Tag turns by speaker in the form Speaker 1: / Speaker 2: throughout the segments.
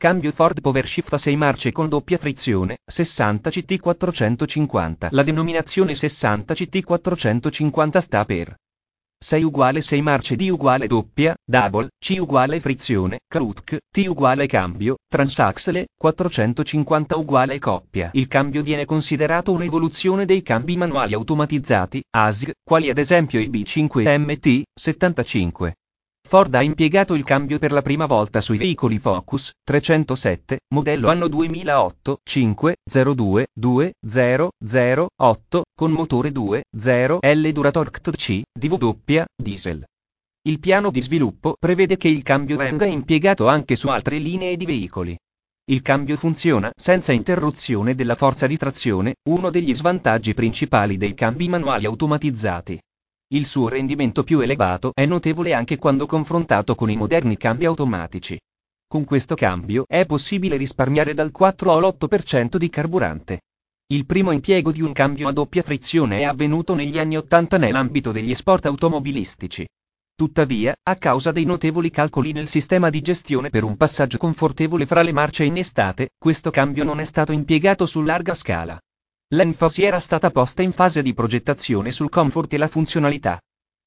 Speaker 1: Cambio Ford Power Shift a 6 marce con doppia frizione, 60 CT 450. La denominazione 60 CT 450 sta per 6 uguale 6 marce D uguale doppia, double, C uguale frizione, Krutk, T uguale cambio, transaxle, 450 uguale coppia. Il cambio viene considerato un'evoluzione dei cambi manuali automatizzati, ASG, quali ad esempio i B5MT, 75. Ford ha impiegato il cambio per la prima volta sui veicoli Focus 307, modello anno 2008, 5, 02, 2, 0, 0, 8, con motore 2, 0, L Duratorque TC, DW, diesel. Il piano di sviluppo prevede che il cambio venga impiegato anche su altre linee di veicoli. Il cambio funziona senza interruzione della forza di trazione, uno degli svantaggi principali dei cambi manuali automatizzati. Il suo rendimento più elevato è notevole anche quando confrontato con i moderni cambi automatici. Con questo cambio è possibile risparmiare dal 4 all'8% di carburante. Il primo impiego di un cambio a doppia frizione è avvenuto negli anni 80 nell'ambito degli sport automobilistici. Tuttavia, a causa dei notevoli calcoli nel sistema di gestione per un passaggio confortevole fra le marce in estate, questo cambio non è stato impiegato su larga scala. L'enfasi era stata posta in fase di progettazione sul comfort e la funzionalità.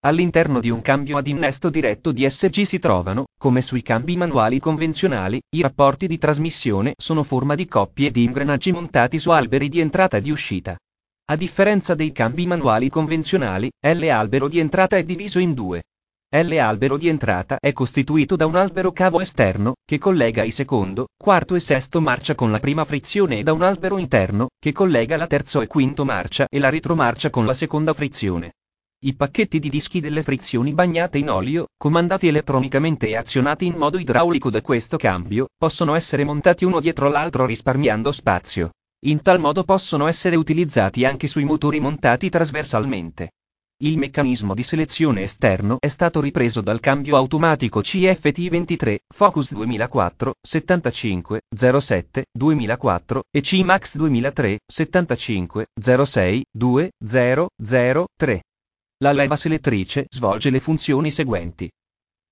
Speaker 1: All'interno di un cambio ad innesto diretto DSG si trovano, come sui cambi manuali convenzionali, i rapporti di trasmissione sono forma di coppie di ingranaggi montati su alberi di entrata e di uscita. A differenza dei cambi manuali convenzionali, L albero di entrata è diviso in due. L albero di entrata è costituito da un albero cavo esterno, che collega il secondo, quarto e sesto marcia con la prima frizione e da un albero interno, che collega la terzo e quinto marcia e la retromarcia con la seconda frizione. I pacchetti di dischi delle frizioni bagnate in olio, comandati elettronicamente e azionati in modo idraulico da questo cambio, possono essere montati uno dietro l'altro risparmiando spazio. In tal modo possono essere utilizzati anche sui motori montati trasversalmente. Il meccanismo di selezione esterno è stato ripreso dal cambio automatico CFT23, Focus 2004, 75, 07, 2004 e CMAX 2003, 75, 06, 2, 0, 0, 3. La leva selettrice svolge le funzioni seguenti.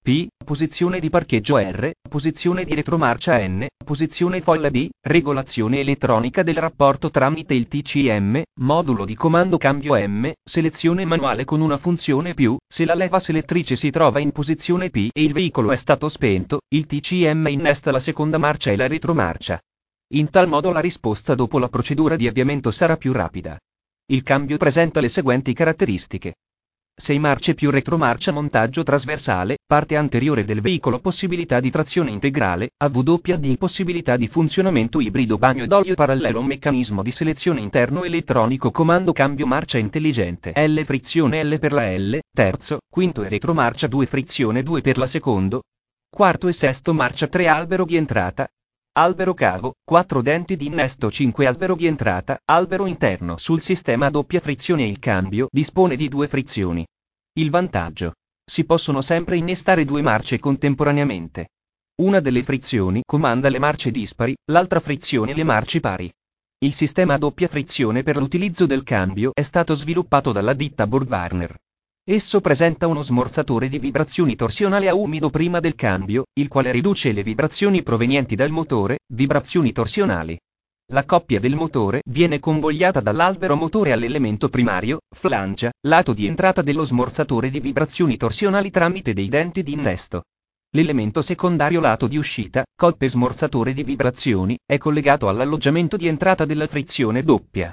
Speaker 1: P, posizione di parcheggio R, posizione di retromarcia N, posizione folla D, regolazione elettronica del rapporto tramite il TCM, modulo di comando cambio M, selezione manuale con una funzione più, se la leva selettrice si trova in posizione P e il veicolo è stato spento, il TCM innesta la seconda marcia e la retromarcia. In tal modo la risposta dopo la procedura di avviamento sarà più rapida. Il cambio presenta le seguenti caratteristiche. 6 marce più retromarcia montaggio trasversale, parte anteriore del veicolo possibilità di trazione integrale, AWD possibilità di funzionamento ibrido bagno d'olio parallelo meccanismo di selezione interno elettronico comando cambio marcia intelligente L frizione L per la L, terzo, quinto e retromarcia 2 frizione 2 per la secondo, quarto e sesto marcia 3 albero di entrata, Albero cavo, 4 denti di innesto 5 albero di entrata, albero interno sul sistema a doppia frizione il cambio dispone di due frizioni. Il vantaggio. Si possono sempre innestare due marce contemporaneamente. Una delle frizioni comanda le marce dispari, l'altra frizione le marce pari. Il sistema a doppia frizione per l'utilizzo del cambio è stato sviluppato dalla ditta Borg-Warner. Esso presenta uno smorzatore di vibrazioni torsionale a umido prima del cambio, il quale riduce le vibrazioni provenienti dal motore, vibrazioni torsionali. La coppia del motore viene convogliata dall'albero motore all'elemento primario, flancia, lato di entrata dello smorzatore di vibrazioni torsionali tramite dei denti di innesto. L'elemento secondario lato di uscita, coppe smorzatore di vibrazioni, è collegato all'alloggiamento di entrata della frizione doppia.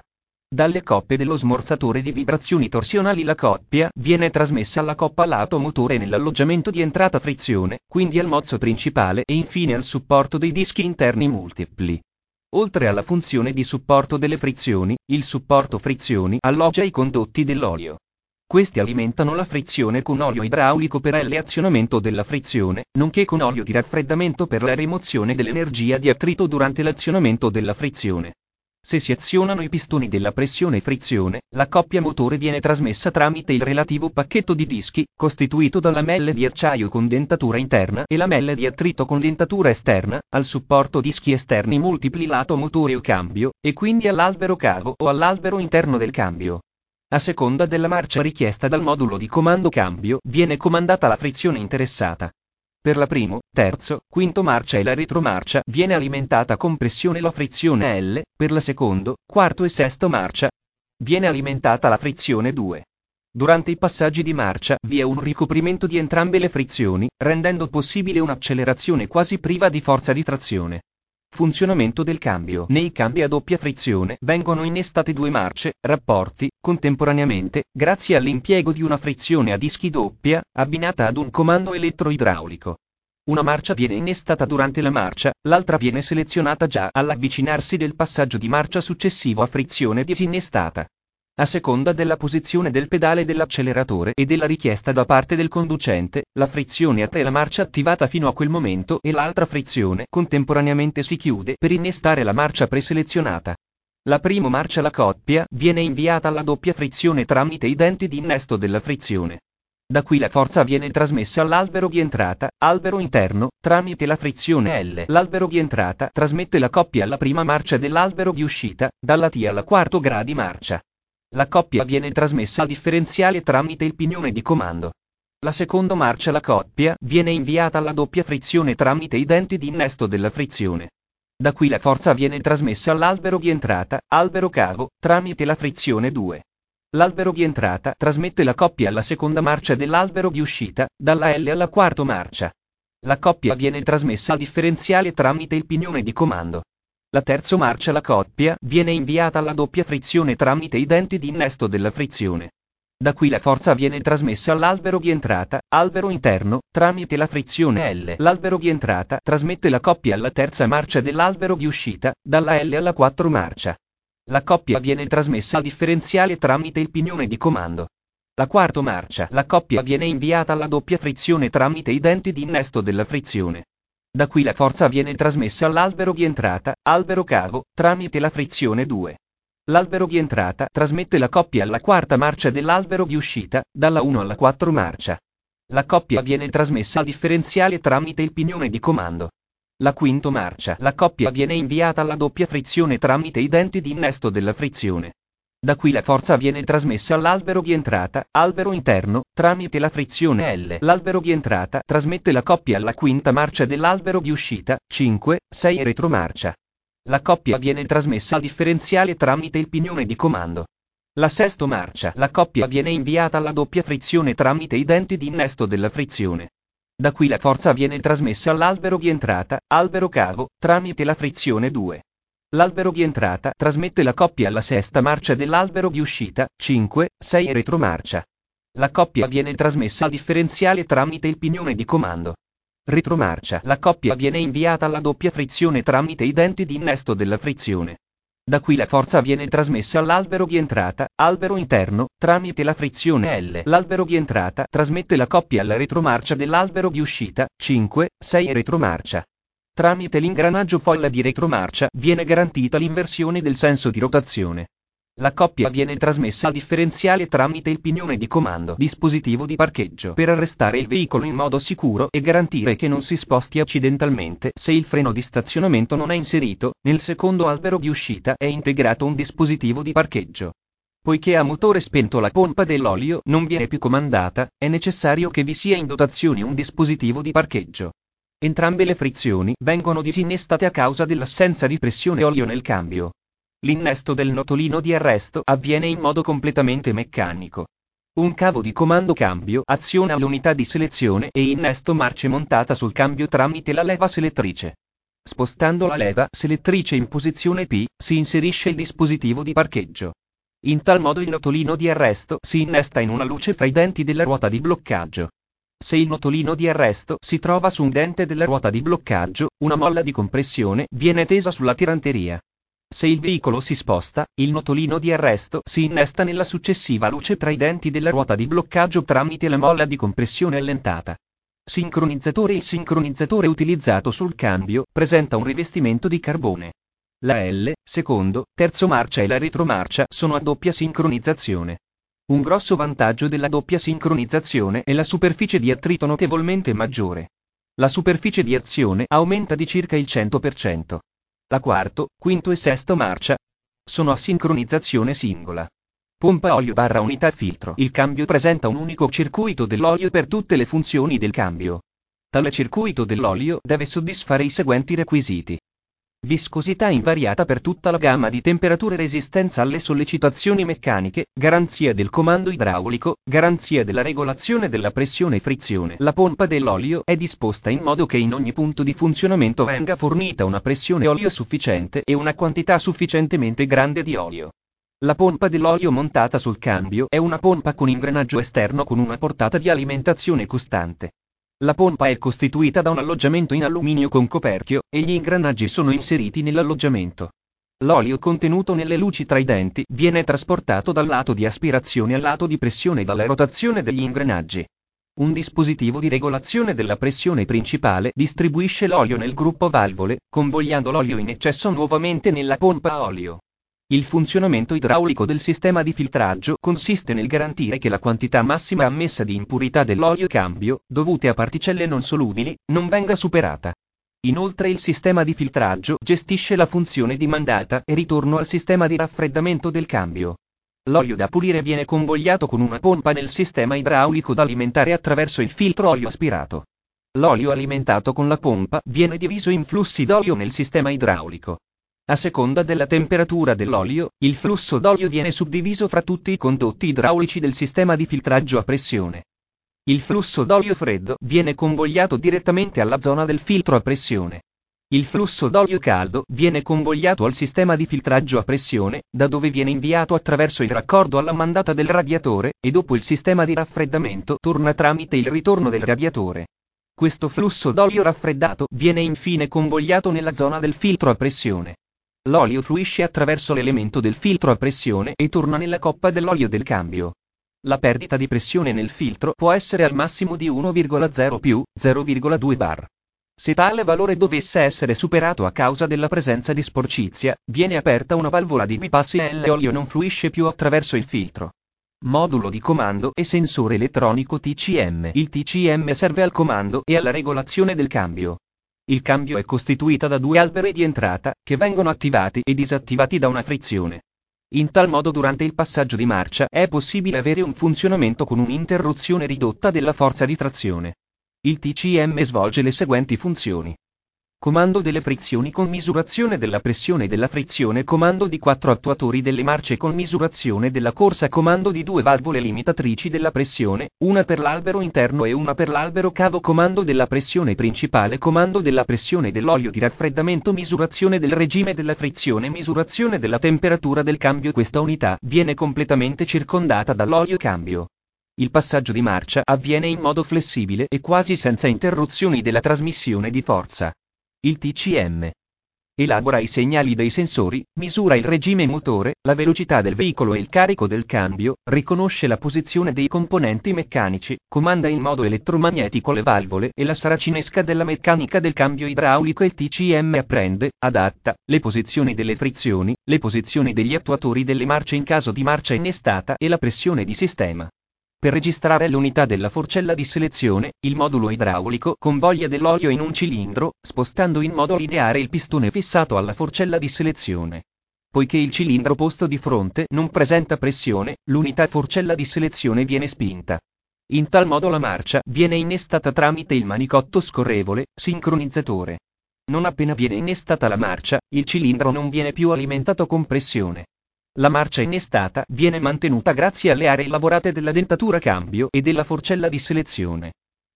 Speaker 1: Dalle coppe dello smorzatore di vibrazioni torsionali la coppia viene trasmessa alla coppa lato motore nell'alloggiamento di entrata frizione, quindi al mozzo principale e infine al supporto dei dischi interni multipli. Oltre alla funzione di supporto delle frizioni, il supporto frizioni alloggia i condotti dell'olio. Questi alimentano la frizione con olio idraulico per l'azionamento della frizione, nonché con olio di raffreddamento per la rimozione dell'energia di attrito durante l'azionamento della frizione. Se si azionano i pistoni della pressione e frizione, la coppia motore viene trasmessa tramite il relativo pacchetto di dischi, costituito da lamelle di acciaio con dentatura interna e lamelle di attrito con dentatura esterna, al supporto dischi esterni multipli lato motore o cambio, e quindi all'albero cavo o all'albero interno del cambio. A seconda della marcia richiesta dal modulo di comando cambio, viene comandata la frizione interessata. Per la primo, terzo, quinto marcia e la retromarcia viene alimentata con pressione la frizione L, per la secondo, quarto e sesto marcia viene alimentata la frizione 2. Durante i passaggi di marcia vi è un ricoprimento di entrambe le frizioni, rendendo possibile un'accelerazione quasi priva di forza di trazione. Funzionamento del cambio. Nei cambi a doppia frizione vengono innestate due marce, rapporti, contemporaneamente, grazie all'impiego di una frizione a dischi doppia, abbinata ad un comando elettroidraulico. Una marcia viene innestata durante la marcia, l'altra viene selezionata già all'avvicinarsi del passaggio di marcia successivo a frizione disinnestata. A seconda della posizione del pedale dell'acceleratore e della richiesta da parte del conducente, la frizione apre la marcia attivata fino a quel momento e l'altra frizione contemporaneamente si chiude per innestare la marcia preselezionata. La prima marcia la coppia viene inviata alla doppia frizione tramite i denti di innesto della frizione. Da qui la forza viene trasmessa all'albero di entrata, albero interno, tramite la frizione L. L'albero di entrata trasmette la coppia alla prima marcia dell'albero di uscita, dalla T alla quarto gradi marcia. La coppia viene trasmessa al differenziale tramite il pignone di comando. La seconda marcia la coppia viene inviata alla doppia frizione tramite i denti di innesto della frizione. Da qui la forza viene trasmessa all'albero di entrata, albero cavo, tramite la frizione 2. L'albero di entrata trasmette la coppia alla seconda marcia dell'albero di uscita, dalla L alla quarta marcia. La coppia viene trasmessa al differenziale tramite il pignone di comando. La terza marcia la coppia viene inviata alla doppia frizione tramite i denti di innesto della frizione. Da qui la forza viene trasmessa all'albero di entrata, albero interno, tramite la frizione L. L'albero di entrata trasmette la coppia alla terza marcia dell'albero di uscita, dalla L alla 4 marcia. La coppia viene trasmessa al differenziale tramite il pignone di comando. La quarta marcia, la coppia viene inviata alla doppia frizione tramite i denti di innesto della frizione. Da qui la forza viene trasmessa all'albero di entrata, albero cavo, tramite la frizione 2. L'albero di entrata trasmette la coppia alla quarta marcia dell'albero di uscita, dalla 1 alla 4 marcia. La coppia viene trasmessa al differenziale tramite il pignone di comando. La quinta marcia, la coppia viene inviata alla doppia frizione tramite i denti di innesto della frizione. Da qui la forza viene trasmessa all'albero di entrata, albero interno, tramite la frizione L. L'albero di entrata trasmette la coppia alla quinta marcia dell'albero di uscita, 5, 6 retromarcia. La coppia viene trasmessa al differenziale tramite il pignone di comando. La sesta marcia, la coppia viene inviata alla doppia frizione tramite i denti di innesto della frizione. Da qui la forza viene trasmessa all'albero di entrata, albero cavo, tramite la frizione 2. L'albero di entrata trasmette la coppia alla sesta marcia dell'albero di uscita, 5, 6 retromarcia. La coppia viene trasmessa al differenziale tramite il pignone di comando. Retromarcia. La coppia viene inviata alla doppia frizione tramite i denti di innesto della frizione. Da qui la forza viene trasmessa all'albero di entrata, albero interno, tramite la frizione L. L'albero di entrata trasmette la coppia alla retromarcia dell'albero di uscita, 5, 6 retromarcia. Tramite l'ingranaggio folla di retromarcia viene garantita l'inversione del senso di rotazione. La coppia viene trasmessa al differenziale tramite il pignone di comando dispositivo di parcheggio per arrestare il veicolo in modo sicuro e garantire che non si sposti accidentalmente se il freno di stazionamento non è inserito, nel secondo albero di uscita è integrato un dispositivo di parcheggio. Poiché a motore spento la pompa dell'olio non viene più comandata, è necessario che vi sia in dotazione un dispositivo di parcheggio. Entrambe le frizioni vengono disinnestate a causa dell'assenza di pressione olio nel cambio. L'innesto del notolino di arresto avviene in modo completamente meccanico. Un cavo di comando cambio aziona l'unità di selezione e innesto marce montata sul cambio tramite la leva selettrice. Spostando la leva selettrice in posizione P, si inserisce il dispositivo di parcheggio. In tal modo il notolino di arresto si innesta in una luce fra i denti della ruota di bloccaggio. Se il notolino di arresto si trova su un dente della ruota di bloccaggio, una molla di compressione viene tesa sulla tiranteria. Se il veicolo si sposta, il notolino di arresto si innesta nella successiva luce tra i denti della ruota di bloccaggio tramite la molla di compressione allentata. Sincronizzatore Il sincronizzatore utilizzato sul cambio presenta un rivestimento di carbone. La L, secondo, terzo marcia e la retromarcia sono a doppia sincronizzazione. Un grosso vantaggio della doppia sincronizzazione è la superficie di attrito notevolmente maggiore. La superficie di azione aumenta di circa il 100%. La quarto, quinto e sesto marcia sono a sincronizzazione singola. Pompa olio barra unità filtro. Il cambio presenta un unico circuito dell'olio per tutte le funzioni del cambio. Tale circuito dell'olio deve soddisfare i seguenti requisiti. Viscosità invariata per tutta la gamma di temperature resistenza alle sollecitazioni meccaniche, garanzia del comando idraulico, garanzia della regolazione della pressione e frizione. La pompa dell'olio è disposta in modo che in ogni punto di funzionamento venga fornita una pressione olio sufficiente e una quantità sufficientemente grande di olio. La pompa dell'olio montata sul cambio è una pompa con ingrenaggio esterno con una portata di alimentazione costante. La pompa è costituita da un alloggiamento in alluminio con coperchio, e gli ingranaggi sono inseriti nell'alloggiamento. L'olio contenuto nelle luci tra i denti viene trasportato dal lato di aspirazione al lato di pressione dalla rotazione degli ingranaggi. Un dispositivo di regolazione della pressione principale distribuisce l'olio nel gruppo valvole, convogliando l'olio in eccesso nuovamente nella pompa a olio. Il funzionamento idraulico del sistema di filtraggio consiste nel garantire che la quantità massima ammessa di impurità dell'olio cambio, dovute a particelle non solubili, non venga superata. Inoltre il sistema di filtraggio gestisce la funzione di mandata e ritorno al sistema di raffreddamento del cambio. L'olio da pulire viene convogliato con una pompa nel sistema idraulico da alimentare attraverso il filtro olio aspirato. L'olio alimentato con la pompa viene diviso in flussi d'olio nel sistema idraulico. A seconda della temperatura dell'olio, il flusso d'olio viene suddiviso fra tutti i condotti idraulici del sistema di filtraggio a pressione. Il flusso d'olio freddo viene convogliato direttamente alla zona del filtro a pressione. Il flusso d'olio caldo viene convogliato al sistema di filtraggio a pressione, da dove viene inviato attraverso il raccordo alla mandata del radiatore, e dopo il sistema di raffreddamento torna tramite il ritorno del radiatore. Questo flusso d'olio raffreddato viene infine convogliato nella zona del filtro a pressione. L'olio fluisce attraverso l'elemento del filtro a pressione e torna nella coppa dell'olio del cambio. La perdita di pressione nel filtro può essere al massimo di 1,0 più 0,2 bar. Se tale valore dovesse essere superato a causa della presenza di sporcizia, viene aperta una valvola di bypass e l'olio non fluisce più attraverso il filtro. Modulo di comando e sensore elettronico TCM. Il TCM serve al comando e alla regolazione del cambio. Il cambio è costituita da due alberi di entrata, che vengono attivati e disattivati da una frizione. In tal modo durante il passaggio di marcia è possibile avere un funzionamento con un'interruzione ridotta della forza di trazione. Il TCM svolge le seguenti funzioni. Comando delle frizioni con misurazione della pressione e della frizione Comando di quattro attuatori delle marce con misurazione della corsa Comando di due valvole limitatrici della pressione, una per l'albero interno e una per l'albero cavo Comando della pressione principale Comando della pressione dell'olio di raffreddamento Misurazione del regime della frizione Misurazione della temperatura del cambio Questa unità viene completamente circondata dall'olio cambio. Il passaggio di marcia avviene in modo flessibile e quasi senza interruzioni della trasmissione di forza. Il TCM elabora i segnali dei sensori, misura il regime motore, la velocità del veicolo e il carico del cambio, riconosce la posizione dei componenti meccanici, comanda in modo elettromagnetico le valvole e la saracinesca della meccanica del cambio idraulico il TCM apprende, adatta, le posizioni delle frizioni, le posizioni degli attuatori delle marce in caso di marcia innestata e la pressione di sistema. Per registrare l'unità della forcella di selezione, il modulo idraulico convoglia dell'olio in un cilindro, spostando in modo lineare il pistone fissato alla forcella di selezione. Poiché il cilindro posto di fronte non presenta pressione, l'unità forcella di selezione viene spinta. In tal modo la marcia viene innestata tramite il manicotto scorrevole, sincronizzatore. Non appena viene innestata la marcia, il cilindro non viene più alimentato con pressione. La marcia innestata viene mantenuta grazie alle aree lavorate della dentatura cambio e della forcella di selezione.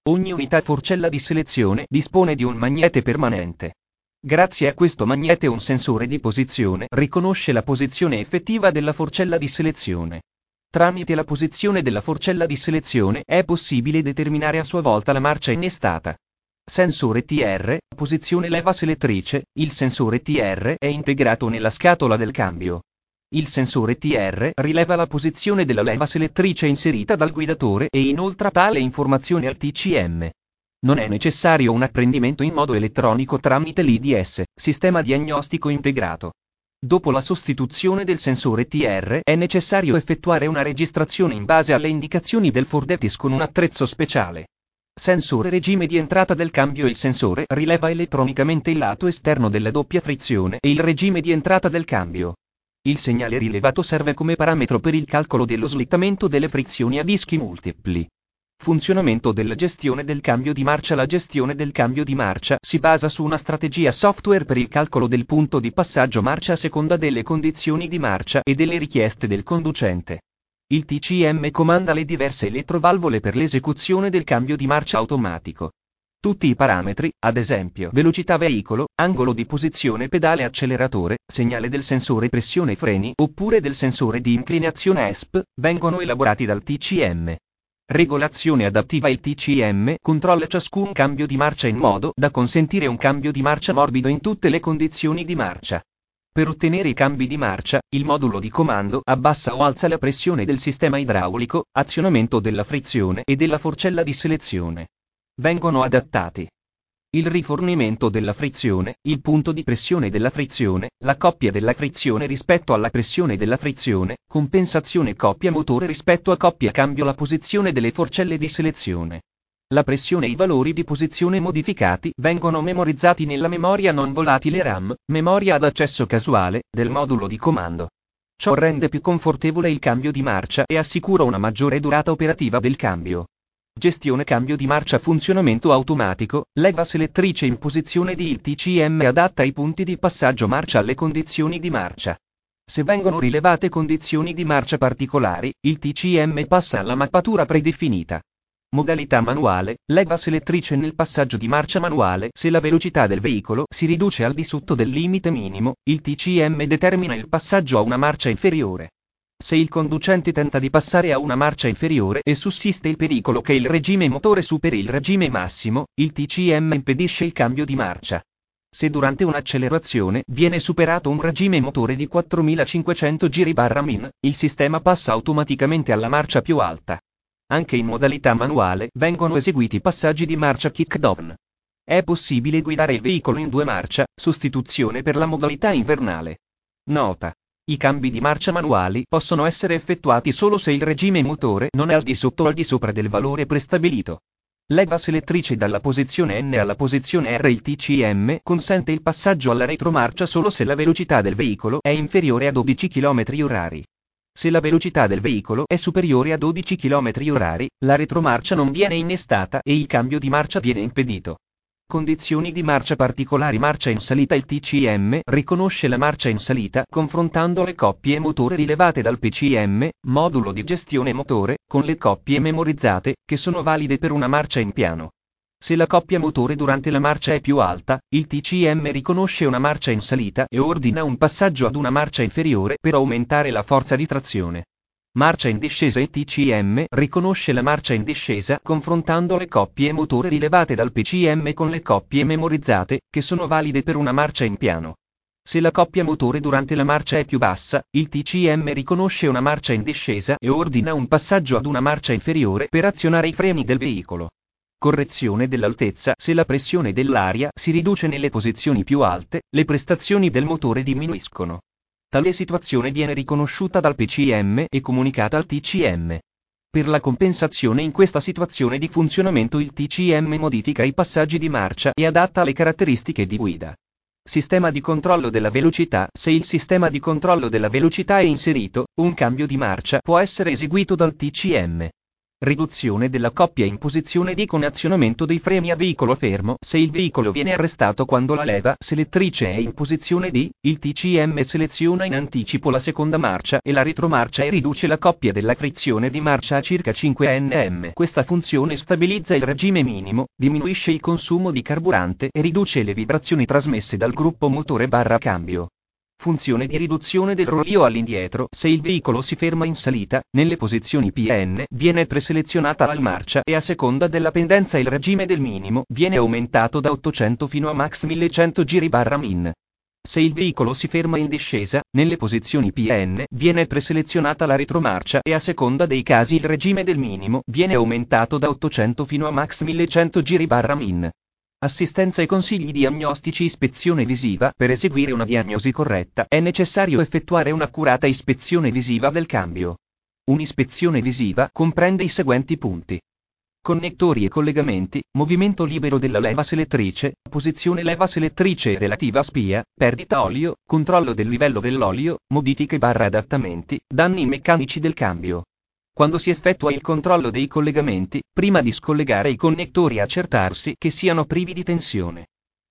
Speaker 1: Ogni unità forcella di selezione dispone di un magnete permanente. Grazie a questo magnete un sensore di posizione riconosce la posizione effettiva della forcella di selezione. Tramite la posizione della forcella di selezione è possibile determinare a sua volta la marcia innestata. Sensore TR, posizione leva selettrice, il sensore TR è integrato nella scatola del cambio. Il sensore TR rileva la posizione della leva selettrice inserita dal guidatore e inoltra tale informazione al TCM. Non è necessario un apprendimento in modo elettronico tramite l'IDS, sistema diagnostico integrato. Dopo la sostituzione del sensore TR è necessario effettuare una registrazione in base alle indicazioni del Fordetis con un attrezzo speciale. Sensore regime di entrata del cambio Il sensore rileva elettronicamente il lato esterno della doppia frizione e il regime di entrata del cambio. Il segnale rilevato serve come parametro per il calcolo dello slittamento delle frizioni a dischi multipli. Funzionamento della gestione del cambio di marcia La gestione del cambio di marcia si basa su una strategia software per il calcolo del punto di passaggio marcia a seconda delle condizioni di marcia e delle richieste del conducente. Il TCM comanda le diverse elettrovalvole per l'esecuzione del cambio di marcia automatico. Tutti i parametri, ad esempio velocità veicolo, angolo di posizione pedale acceleratore, segnale del sensore pressione freni oppure del sensore di inclinazione ESP, vengono elaborati dal TCM. Regolazione adattiva Il TCM controlla ciascun cambio di marcia in modo da consentire un cambio di marcia morbido in tutte le condizioni di marcia. Per ottenere i cambi di marcia, il modulo di comando abbassa o alza la pressione del sistema idraulico, azionamento della frizione e della forcella di selezione vengono adattati. Il rifornimento della frizione, il punto di pressione della frizione, la coppia della frizione rispetto alla pressione della frizione, compensazione coppia motore rispetto a coppia cambio la posizione delle forcelle di selezione. La pressione e i valori di posizione modificati vengono memorizzati nella memoria non volatile RAM, memoria ad accesso casuale, del modulo di comando. Ciò rende più confortevole il cambio di marcia e assicura una maggiore durata operativa del cambio. Gestione cambio di marcia funzionamento automatico, leva selettrice in posizione di il TCM adatta i punti di passaggio marcia alle condizioni di marcia. Se vengono rilevate condizioni di marcia particolari, il TCM passa alla mappatura predefinita. Modalità manuale, leva selettrice nel passaggio di marcia manuale. Se la velocità del veicolo si riduce al di sotto del limite minimo, il TCM determina il passaggio a una marcia inferiore. Se il conducente tenta di passare a una marcia inferiore e sussiste il pericolo che il regime motore superi il regime massimo, il TCM impedisce il cambio di marcia. Se durante un'accelerazione viene superato un regime motore di 4500 giri/min, il sistema passa automaticamente alla marcia più alta. Anche in modalità manuale vengono eseguiti passaggi di marcia kick-down. È possibile guidare il veicolo in due marcia, sostituzione per la modalità invernale. Nota. I cambi di marcia manuali possono essere effettuati solo se il regime motore non è al di sotto o al di sopra del valore prestabilito. Leva selettrice dalla posizione N alla posizione R il TCM consente il passaggio alla retromarcia solo se la velocità del veicolo è inferiore a 12 km h Se la velocità del veicolo è superiore a 12 km h la retromarcia non viene innestata e il cambio di marcia viene impedito. Condizioni di marcia particolari Marcia in salita Il TCM riconosce la marcia in salita confrontando le coppie motore rilevate dal PCM, modulo di gestione motore, con le coppie memorizzate, che sono valide per una marcia in piano. Se la coppia motore durante la marcia è più alta, il TCM riconosce una marcia in salita e ordina un passaggio ad una marcia inferiore per aumentare la forza di trazione. Marcia in discesa Il TCM riconosce la marcia in discesa confrontando le coppie motore rilevate dal PCM con le coppie memorizzate, che sono valide per una marcia in piano. Se la coppia motore durante la marcia è più bassa, il TCM riconosce una marcia in discesa e ordina un passaggio ad una marcia inferiore per azionare i freni del veicolo. Correzione dell'altezza Se la pressione dell'aria si riduce nelle posizioni più alte, le prestazioni del motore diminuiscono. Tale situazione viene riconosciuta dal PCM e comunicata al TCM. Per la compensazione in questa situazione di funzionamento il TCM modifica i passaggi di marcia e adatta le caratteristiche di guida. Sistema di controllo della velocità Se il sistema di controllo della velocità è inserito, un cambio di marcia può essere eseguito dal TCM. Riduzione della coppia in posizione di con azionamento dei freni a veicolo fermo. Se il veicolo viene arrestato quando la leva selettrice è in posizione D, il TCM seleziona in anticipo la seconda marcia e la retromarcia e riduce la coppia della frizione di marcia a circa 5 nm. Questa funzione stabilizza il regime minimo, diminuisce il consumo di carburante e riduce le vibrazioni trasmesse dal gruppo motore barra cambio. Funzione di riduzione del rollio all'indietro. Se il veicolo si ferma in salita, nelle posizioni PN viene preselezionata la marcia e a seconda della pendenza il regime del minimo viene aumentato da 800 fino a max 1100 giri barra min. Se il veicolo si ferma in discesa, nelle posizioni PN viene preselezionata la retromarcia e a seconda dei casi il regime del minimo viene aumentato da 800 fino a max 1100 giri barra min. Assistenza e consigli diagnostici Ispezione visiva Per eseguire una diagnosi corretta è necessario effettuare un'accurata ispezione visiva del cambio. Un'ispezione visiva comprende i seguenti punti. Connettori e collegamenti, movimento libero della leva selettrice, posizione leva selettrice relativa spia, perdita olio, controllo del livello dell'olio, modifiche barra adattamenti, danni meccanici del cambio. Quando si effettua il controllo dei collegamenti, prima di scollegare i connettori accertarsi che siano privi di tensione.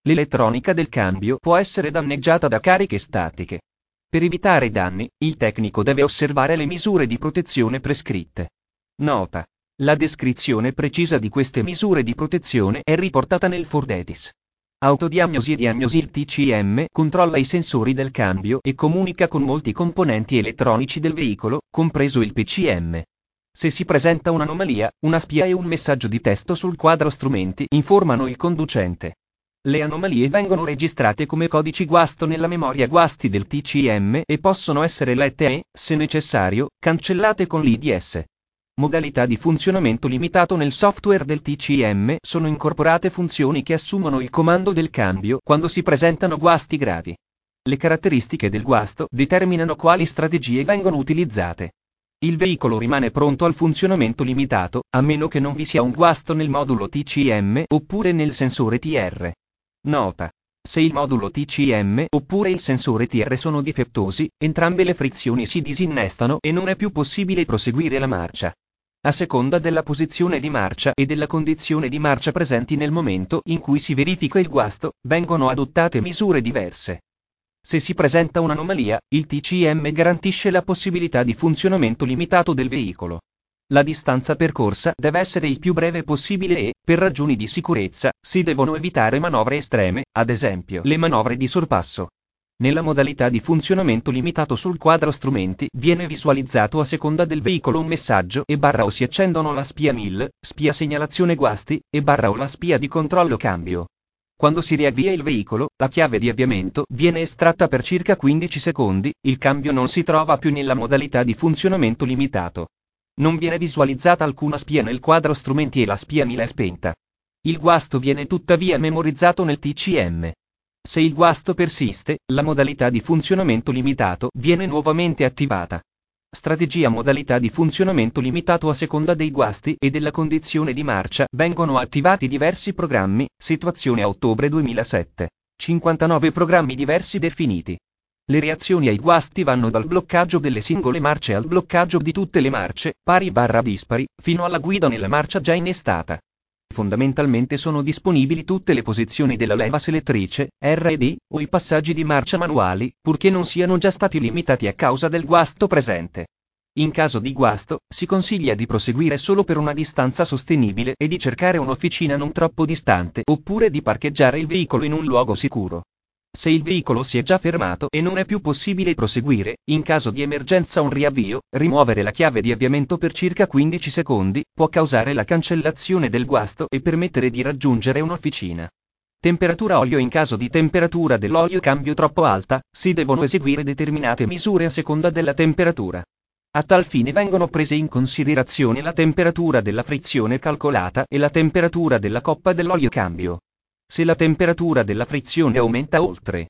Speaker 1: L'elettronica del cambio può essere danneggiata da cariche statiche. Per evitare danni, il tecnico deve osservare le misure di protezione prescritte. Nota. La descrizione precisa di queste misure di protezione è riportata nel Fordetis. Autodiagnosi e diagnosi Il TCM controlla i sensori del cambio e comunica con molti componenti elettronici del veicolo, compreso il PCM. Se si presenta un'anomalia, una spia e un messaggio di testo sul quadro strumenti informano il conducente. Le anomalie vengono registrate come codici guasto nella memoria guasti del TCM e possono essere lette e, se necessario, cancellate con l'IDS. Modalità di funzionamento limitato nel software del TCM sono incorporate funzioni che assumono il comando del cambio quando si presentano guasti gravi. Le caratteristiche del guasto determinano quali strategie vengono utilizzate. Il veicolo rimane pronto al funzionamento limitato, a meno che non vi sia un guasto nel modulo TCM oppure nel sensore TR. Nota. Se il modulo TCM oppure il sensore TR sono difettosi, entrambe le frizioni si disinnestano e non è più possibile proseguire la marcia. A seconda della posizione di marcia e della condizione di marcia presenti nel momento in cui si verifica il guasto, vengono adottate misure diverse. Se si presenta un'anomalia, il TCM garantisce la possibilità di funzionamento limitato del veicolo. La distanza percorsa deve essere il più breve possibile e, per ragioni di sicurezza, si devono evitare manovre estreme, ad esempio le manovre di sorpasso. Nella modalità di funzionamento limitato sul quadro strumenti viene visualizzato a seconda del veicolo un messaggio e barra o si accendono la spia 1000, spia segnalazione guasti, e barra o la spia di controllo cambio. Quando si riavvia il veicolo, la chiave di avviamento viene estratta per circa 15 secondi, il cambio non si trova più nella modalità di funzionamento limitato. Non viene visualizzata alcuna spia nel quadro strumenti e la spia 1000 è spenta. Il guasto viene tuttavia memorizzato nel TCM. Se il guasto persiste, la modalità di funzionamento limitato viene nuovamente attivata. Strategia modalità di funzionamento limitato a seconda dei guasti e della condizione di marcia. Vengono attivati diversi programmi, situazione a ottobre 2007. 59 programmi diversi definiti. Le reazioni ai guasti vanno dal bloccaggio delle singole marce al bloccaggio di tutte le marce, pari barra dispari, fino alla guida nella marcia già innestata. Fondamentalmente sono disponibili tutte le posizioni della leva selettrice, R e D, o i passaggi di marcia manuali, purché non siano già stati limitati a causa del guasto presente. In caso di guasto, si consiglia di proseguire solo per una distanza sostenibile e di cercare un'officina non troppo distante, oppure di parcheggiare il veicolo in un luogo sicuro. Se il veicolo si è già fermato e non è più possibile proseguire, in caso di emergenza un riavvio, rimuovere la chiave di avviamento per circa 15 secondi, può causare la cancellazione del guasto e permettere di raggiungere un'officina. Temperatura olio In caso di temperatura dell'olio cambio troppo alta, si devono eseguire determinate misure a seconda della temperatura. A tal fine vengono prese in considerazione la temperatura della frizione calcolata e la temperatura della coppa dell'olio cambio. Se la temperatura della frizione aumenta oltre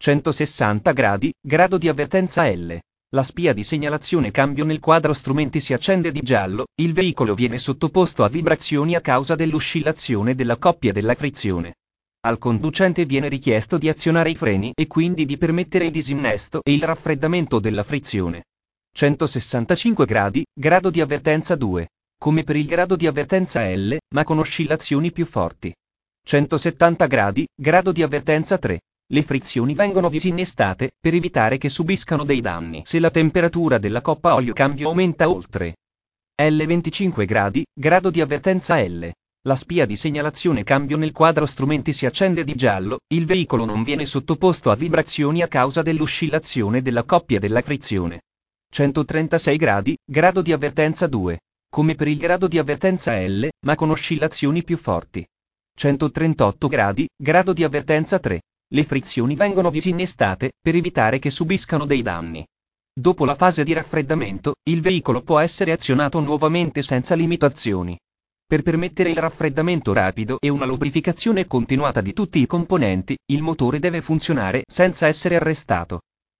Speaker 1: 160 gradi, grado di avvertenza L. La spia di segnalazione cambio nel quadro strumenti si accende di giallo, il veicolo viene sottoposto a vibrazioni a causa dell'oscillazione della coppia della frizione. Al conducente viene richiesto di azionare i freni e quindi di permettere il disinnesto e il raffreddamento della frizione. 165 gradi, grado di avvertenza 2. Come per il grado di avvertenza L, ma con oscillazioni più forti. 170 gradi, grado di avvertenza 3. Le frizioni vengono disinnestate per evitare che subiscano dei danni se la temperatura della coppa olio cambio aumenta oltre L 25 gradi, grado di avvertenza L. La spia di segnalazione cambio nel quadro strumenti si accende di giallo, il veicolo non viene sottoposto a vibrazioni a causa dell'oscillazione della coppia della frizione. 136 gradi, grado di avvertenza 2. Come per il grado di avvertenza L, ma con oscillazioni più forti. 138 gradi, grado di avvertenza 3. Le frizioni vengono disinnestate per evitare che subiscano dei danni. Dopo la fase di raffreddamento, il veicolo può essere azionato nuovamente senza limitazioni. Per permettere il raffreddamento rapido e una lubrificazione continuata di tutti i componenti, il motore deve funzionare senza essere arrestato.